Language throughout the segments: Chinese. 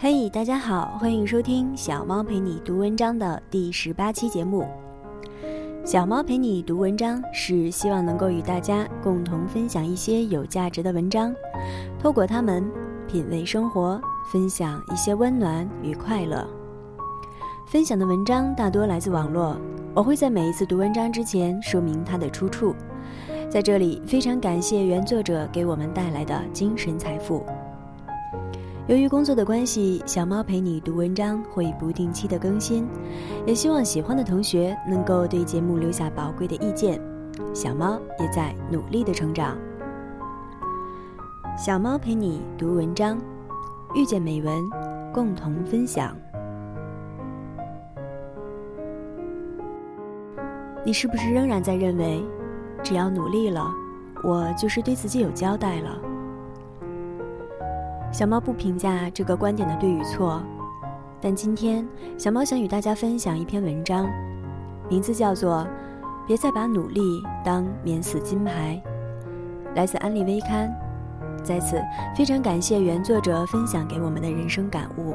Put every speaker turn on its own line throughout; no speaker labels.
嘿，大家好，欢迎收听小猫陪你读文章的第十八期节目。小猫陪你读文章是希望能够与大家共同分享一些有价值的文章，透过它们品味生活，分享一些温暖与快乐。分享的文章大多来自网络，我会在每一次读文章之前说明它的出处。在这里，非常感谢原作者给我们带来的精神财富。由于工作的关系，小猫陪你读文章会不定期的更新，也希望喜欢的同学能够对节目留下宝贵的意见。小猫也在努力的成长。小猫陪你读文章，遇见美文，共同分享。你是不是仍然在认为？只要努力了，我就是对自己有交代了。小猫不评价这个观点的对与错，但今天小猫想与大家分享一篇文章，名字叫做《别再把努力当免死金牌》，来自安利微刊。在此，非常感谢原作者分享给我们的人生感悟。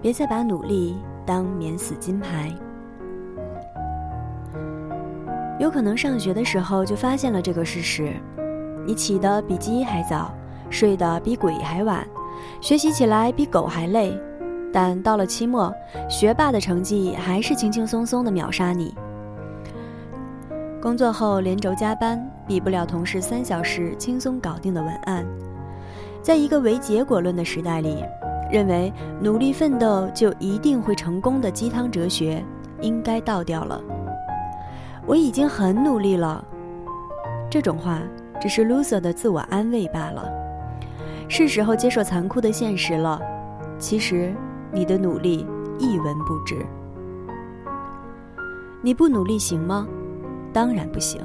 别再把努力当免死金牌。有可能上学的时候就发现了这个事实：你起得比鸡还早，睡得比鬼还晚，学习起来比狗还累，但到了期末，学霸的成绩还是轻轻松松的秒杀你。工作后连轴加班，比不了同事三小时轻松搞定的文案。在一个唯结果论的时代里，认为努力奋斗就一定会成功的鸡汤哲学应该倒掉了。我已经很努力了，这种话只是 loser 的自我安慰罢了。是时候接受残酷的现实了。其实，你的努力一文不值。你不努力行吗？当然不行。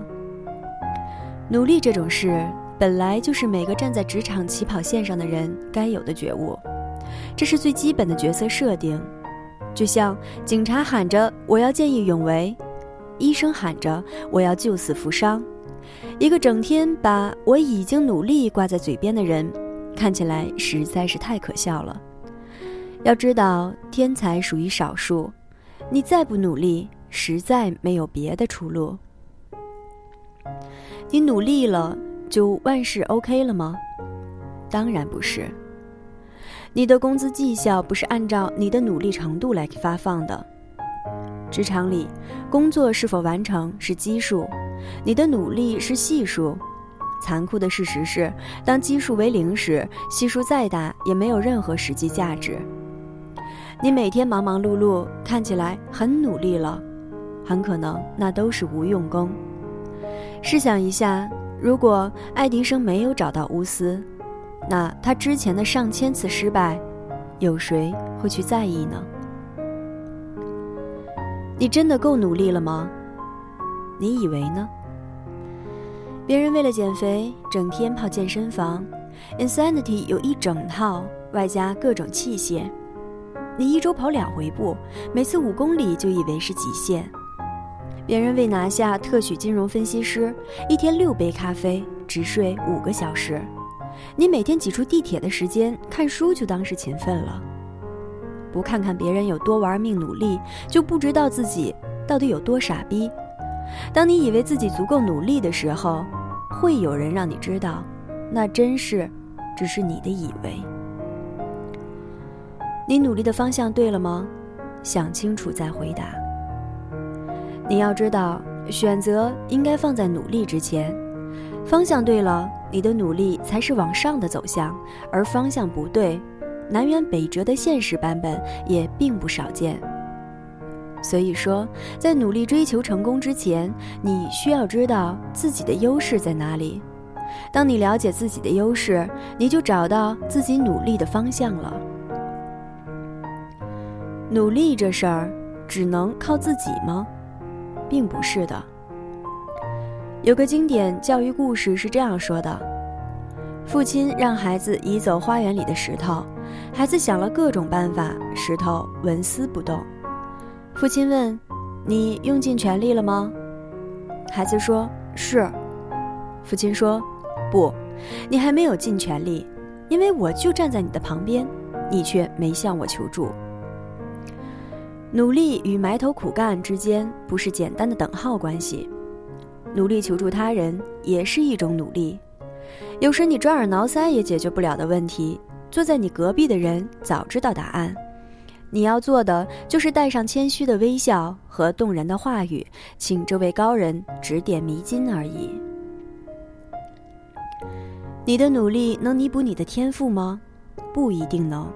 努力这种事，本来就是每个站在职场起跑线上的人该有的觉悟，这是最基本的角色设定。就像警察喊着“我要见义勇为”。医生喊着：“我要救死扶伤。”一个整天把我已经努力挂在嘴边的人，看起来实在是太可笑了。要知道，天才属于少数，你再不努力，实在没有别的出路。你努力了，就万事 OK 了吗？当然不是。你的工资绩效不是按照你的努力程度来发放的。职场里，工作是否完成是基数，你的努力是系数。残酷的事实是，当基数为零时，系数再大也没有任何实际价值。你每天忙忙碌碌，看起来很努力了，很可能那都是无用功。试想一下，如果爱迪生没有找到钨丝，那他之前的上千次失败，有谁会去在意呢？你真的够努力了吗？你以为呢？别人为了减肥，整天泡健身房，Insanity 有一整套，外加各种器械。你一周跑两回步，每次五公里就以为是极限。别人为拿下特许金融分析师，一天六杯咖啡，只睡五个小时。你每天挤出地铁的时间看书，就当是勤奋了。不看看别人有多玩命努力，就不知道自己到底有多傻逼。当你以为自己足够努力的时候，会有人让你知道，那真是只是你的以为。你努力的方向对了吗？想清楚再回答。你要知道，选择应该放在努力之前。方向对了，你的努力才是往上的走向；而方向不对。南辕北辙的现实版本也并不少见。所以说，在努力追求成功之前，你需要知道自己的优势在哪里。当你了解自己的优势，你就找到自己努力的方向了。努力这事儿，只能靠自己吗？并不是的。有个经典教育故事是这样说的：父亲让孩子移走花园里的石头。孩子想了各种办法，石头纹丝不动。父亲问：“你用尽全力了吗？”孩子说：“是。”父亲说：“不，你还没有尽全力，因为我就站在你的旁边，你却没向我求助。努力与埋头苦干之间不是简单的等号关系，努力求助他人也是一种努力。有时你抓耳挠腮也解决不了的问题，坐在你隔壁的人早知道答案。你要做的就是带上谦虚的微笑和动人的话语，请这位高人指点迷津而已。你的努力能弥补你的天赋吗？不一定能。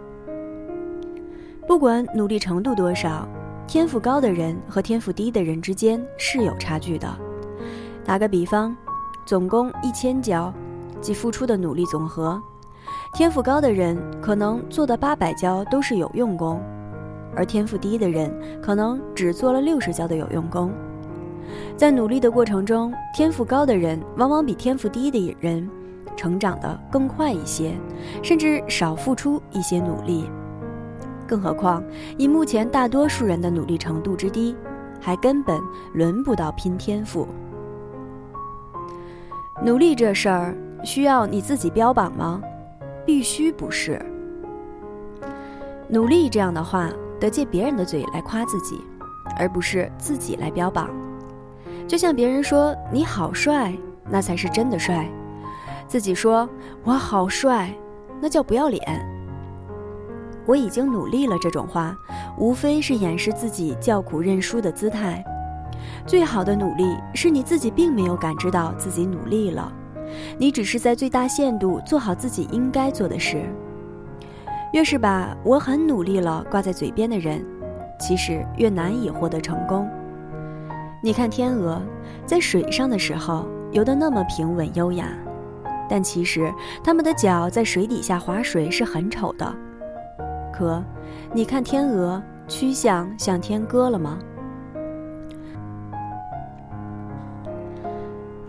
不管努力程度多少，天赋高的人和天赋低的人之间是有差距的。打个比方，总共一千交，即付出的努力总和，天赋高的人可能做的八百交都是有用功，而天赋低的人可能只做了六十交的有用功。在努力的过程中，天赋高的人往往比天赋低的人成长得更快一些，甚至少付出一些努力。更何况，以目前大多数人的努力程度之低，还根本轮不到拼天赋。努力这事儿需要你自己标榜吗？必须不是。努力这样的话，得借别人的嘴来夸自己，而不是自己来标榜。就像别人说你好帅，那才是真的帅；自己说我好帅，那叫不要脸。我已经努力了，这种话无非是掩饰自己叫苦认输的姿态。最好的努力是你自己并没有感知到自己努力了，你只是在最大限度做好自己应该做的事。越是把“我很努力了”挂在嘴边的人，其实越难以获得成功。你看天鹅在水上的时候游得那么平稳优雅，但其实它们的脚在水底下划水是很丑的。可，你看天鹅趋向向天歌了吗？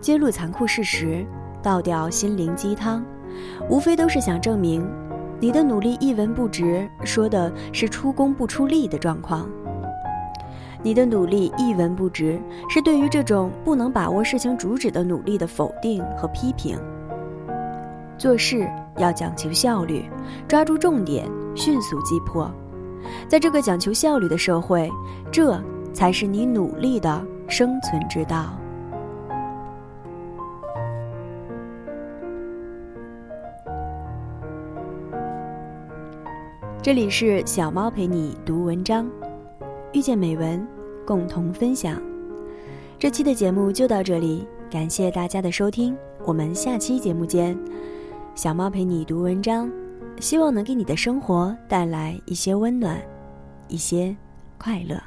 揭露残酷事实，倒掉心灵鸡汤，无非都是想证明，你的努力一文不值，说的是出工不出力的状况。你的努力一文不值，是对于这种不能把握事情主旨的努力的否定和批评。做事要讲求效率，抓住重点。迅速击破，在这个讲求效率的社会，这才是你努力的生存之道。这里是小猫陪你读文章，遇见美文，共同分享。这期的节目就到这里，感谢大家的收听，我们下期节目见。小猫陪你读文章。希望能给你的生活带来一些温暖，一些快乐。